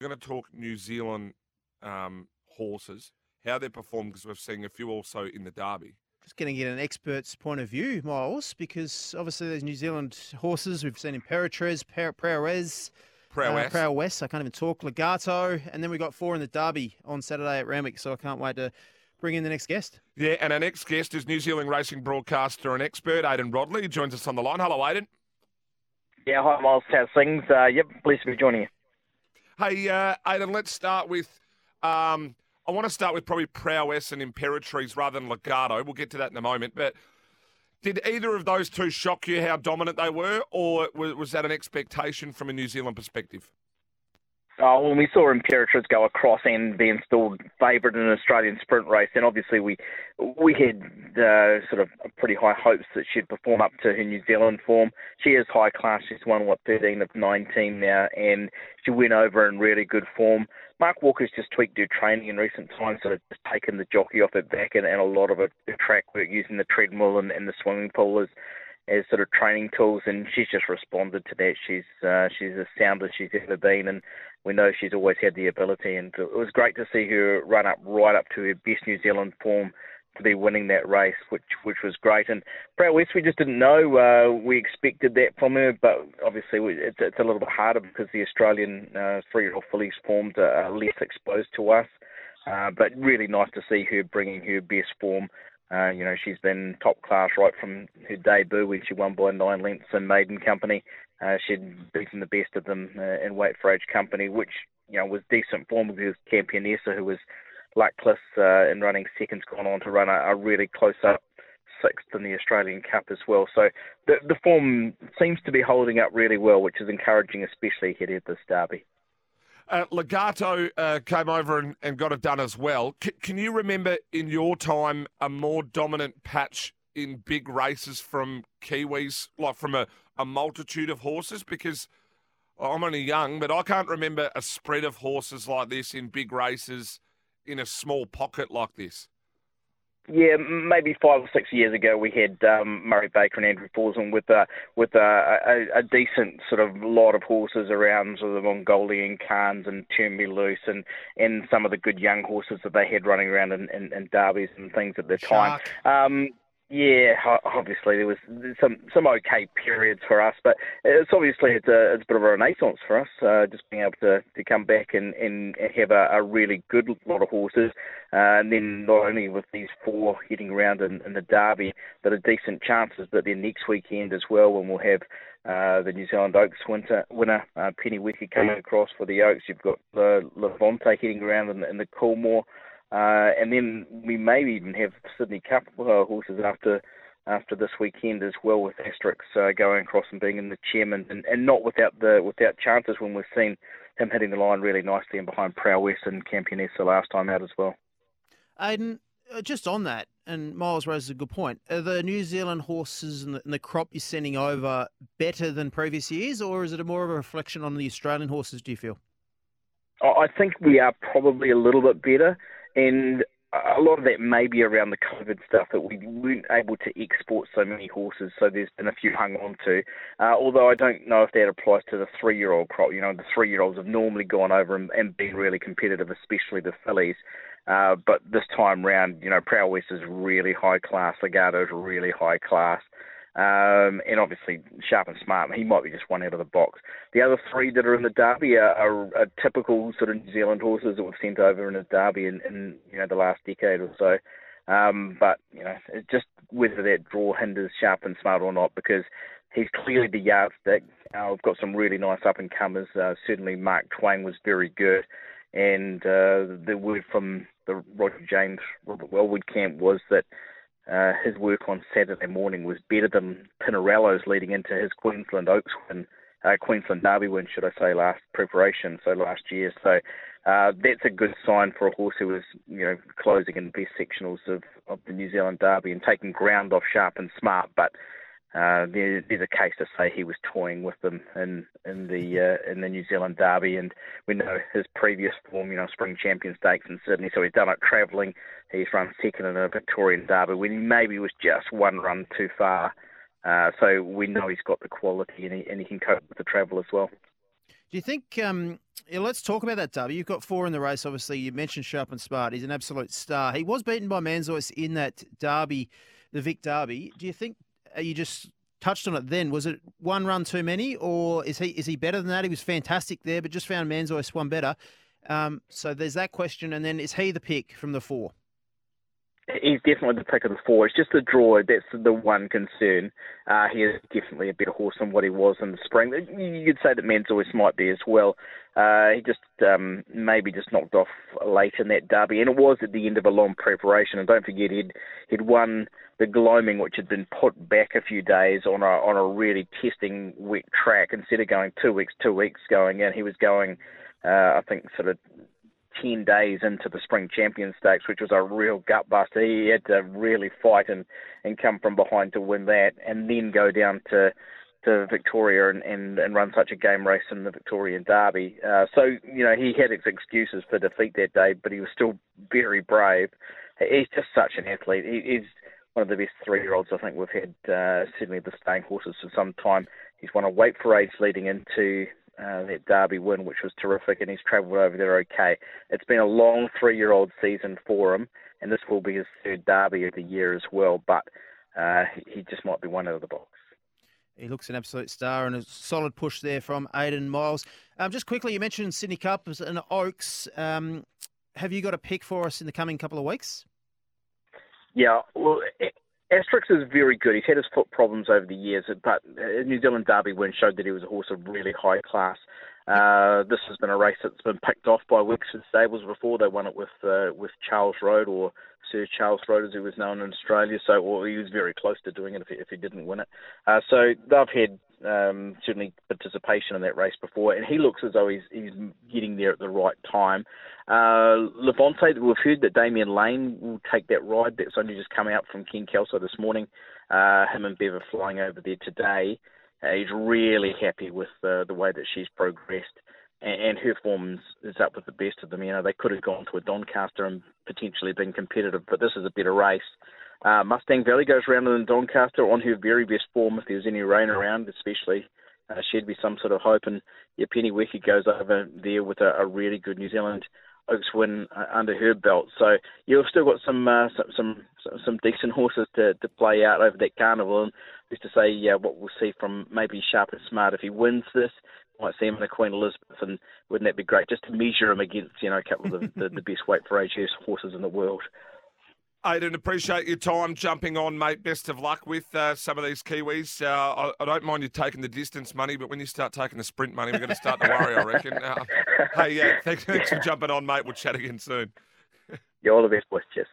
We're going to talk New Zealand um, horses, how they perform, because we're seeing a few also in the Derby. Just going to get an expert's point of view, Miles, because obviously there's New Zealand horses. We've seen Imperatriz, Prowess, Prowess. Uh, West. I can't even talk. Legarto. And then we've got four in the Derby on Saturday at Randwick. So I can't wait to bring in the next guest. Yeah, and our next guest is New Zealand racing broadcaster and expert, Aidan Rodley. He joins us on the line. Hello, Aidan. Yeah, hi, Miles. How's things? Uh, yep, pleased to be joining you. Hey, uh, Aidan, let's start with. Um, I want to start with probably Prowess and Imperatriz rather than Legarto. We'll get to that in a moment. But did either of those two shock you how dominant they were, or was that an expectation from a New Zealand perspective? Oh, when we saw Imperatriz go across and be installed favourite in an Australian sprint race, then obviously we we had uh, sort of pretty high hopes that she'd perform up to her New Zealand form. She is high class. She's won what 13 of 19 now, and she went over in really good form. Mark Walker's just tweaked her training in recent times, sort of just taken the jockey off her back and, and a lot of it, the track work using the treadmill and, and the swimming pool as as sort of training tools, and she's just responded to that. She's uh, she's as sound as she's ever been, and we know she's always had the ability. And it was great to see her run up right up to her best New Zealand form to be winning that race, which which was great. And Prowess, we just didn't know. Uh, we expected that from her, but obviously it's, it's a little bit harder because the Australian uh, three-year-old fillies forms are less exposed to us. Uh, but really nice to see her bringing her best form uh, you know, she's been top class right from her debut when she won by nine lengths in Maiden Company. Uh, she'd beaten the best of them uh, in Weight for Age Company, which you know was decent form because Campionessa, who was luckless uh, in running seconds, gone on to run a, a really close up sixth in the Australian Cup as well. So the the form seems to be holding up really well, which is encouraging, especially ahead of this derby. Uh, Legarto uh, came over and, and, got it done as well. C- can you remember in your time a more dominant patch in big races from Kiwis, like from a, a multitude of horses? Because I'm only young, but I can't remember a spread of horses like this in big races in a small pocket like this. Yeah, maybe five or six years ago, we had um, Murray Baker and Andrew Forsman with a with a, a, a decent sort of lot of horses around, sort of the Mongolian Khans and Turn Me Loose, and and some of the good young horses that they had running around in, in, in derbies and things at the time. Um, yeah, obviously there was some some okay periods for us, but it's obviously it's a it's a bit of a renaissance for us. Uh, just being able to, to come back and, and have a, a really good lot of horses, uh, and then not only with these four heading around in, in the Derby, but a decent chances. But then next weekend as well, when we'll have uh, the New Zealand Oaks winter, winner uh, Pennyweka coming across for the Oaks. You've got the Levante heading around in, in the Coolmore. Uh, and then we may even have Sydney Cup uh, horses after after this weekend as well, with Asterix uh, going across and being in the chairman, and, and not without the without chances when we've seen him hitting the line really nicely and behind Prowess and Campionessa last time out as well. Aidan, uh, just on that, and Miles raises a good point. Are the New Zealand horses and the, and the, crop you're sending over better than previous years, or is it a more of a reflection on the Australian horses? Do you feel? I think we are probably a little bit better and a lot of that may be around the COVID stuff that we weren't able to export so many horses, so there's been a few hung on to. Uh, although I don't know if that applies to the three-year-old crop. You know, the three-year-olds have normally gone over and, and been really competitive, especially the fillies. Uh, but this time round, you know, Prowess is really high class. Legarto is really high class. Um, and obviously, sharp and smart, he might be just one out of the box. The other three that are in the Derby are, are, are typical sort of New Zealand horses that we've sent over in the Derby in, in you know the last decade or so. Um, but you know, just whether that draw hinders sharp and smart or not, because he's clearly the yardstick. Uh, we've got some really nice up and comers. Uh, certainly, Mark Twain was very good, and uh, the word from the Roger James Robert Wellwood camp was that uh, his work on Saturday morning was better than Pinarello's leading into his Queensland Oaks win, uh, Queensland Derby win, should I say, last preparation, so last year. So uh, that's a good sign for a horse who was, you know, closing in the best sectionals of, of the New Zealand Derby and taking ground off sharp and smart, but uh, there, there's a case to say he was toying with them in in the uh, in the New Zealand Derby, and we know his previous form, you know, Spring Champion Stakes in Sydney, so he's done it travelling. He's run second in a Victorian Derby when he maybe was just one run too far. Uh, so we know he's got the quality and he, and he can cope with the travel as well. Do you think? Um, yeah, let's talk about that, Derby. You've got four in the race. Obviously, you mentioned Sharp and Smart. He's an absolute star. He was beaten by Manzoice in that Derby, the Vic Derby. Do you think you just touched on it then? Was it one run too many, or is he is he better than that? He was fantastic there, but just found Manzoice one better. Um, so there's that question, and then is he the pick from the four? He's definitely the pick of the four. It's just the draw. That's the one concern. Uh, he is definitely a better horse than what he was in the spring. You could say that Manzoice might be as well. Uh, he just um, maybe just knocked off late in that derby, and it was at the end of a long preparation. And don't forget, he'd he'd won the gloaming, which had been put back a few days on a on a really testing wet track. Instead of going two weeks, two weeks going in, he was going, uh, I think, sort of 10 days into the Spring Champion Stakes, which was a real gutbuster. He had to really fight and, and come from behind to win that, and then go down to to Victoria and, and, and run such a game race in the Victorian Derby. Uh, so, you know, he had his excuses for defeat that day, but he was still very brave. He's just such an athlete. He, he's one of the best three-year-olds I think we've had, uh, certainly the staying horses for some time. He's won a weight for age leading into uh, that Derby win, which was terrific, and he's travelled over there okay. It's been a long three-year-old season for him, and this will be his third Derby of the year as well. But uh, he just might be one out of the box. He looks an absolute star and a solid push there from Aidan Miles. Um, just quickly, you mentioned Sydney Cup and Oaks. Um, have you got a pick for us in the coming couple of weeks? Yeah, well, Asterix is very good. He's had his foot problems over the years, but New Zealand Derby win showed that he was a horse of really high class. Uh, this has been a race that's been picked off by Wexford Stables before. They won it with uh, with Charles Road or Sir Charles Road, as he was known in Australia. So, well, he was very close to doing it if he, if he didn't win it. Uh, so they've had um, certainly participation in that race before, and he looks as though he's he's getting there at the right time. Uh, Levante, we've heard that Damian Lane will take that ride. That's only just come out from Ken Kelso this morning. Uh, him and Bev are flying over there today. Uh, he's really happy with uh, the way that she's progressed, and, her form is up with the best of them. You know, they could have gone to a Doncaster and potentially been competitive, but this is a better race. Uh, Mustang Valley goes around in Doncaster on her very best form if there's any rain around, especially. Uh, she'd be some sort of hope, and yeah, Pennyweka goes over there with a, a really good New Zealand Oaks win uh, under her belt. So you've still got some uh, some, some some decent horses to, to play out over that carnival. And just to say, yeah, what we'll see from maybe Sharp and Smart if he wins this, might see him in the Queen Elizabeth, and wouldn't that be great? Just to measure him against you know a couple of the, the, the best weight for age horses in the world. Aidan, appreciate your time jumping on, mate. Best of luck with uh, some of these Kiwis. Uh, I, I, don't mind you taking the distance money, but when you start taking the sprint money, we're going to start to worry, I reckon. Uh, hey, yeah, thanks, thanks for jumping on, mate. We'll chat again soon. You're all the best, boys. Cheers.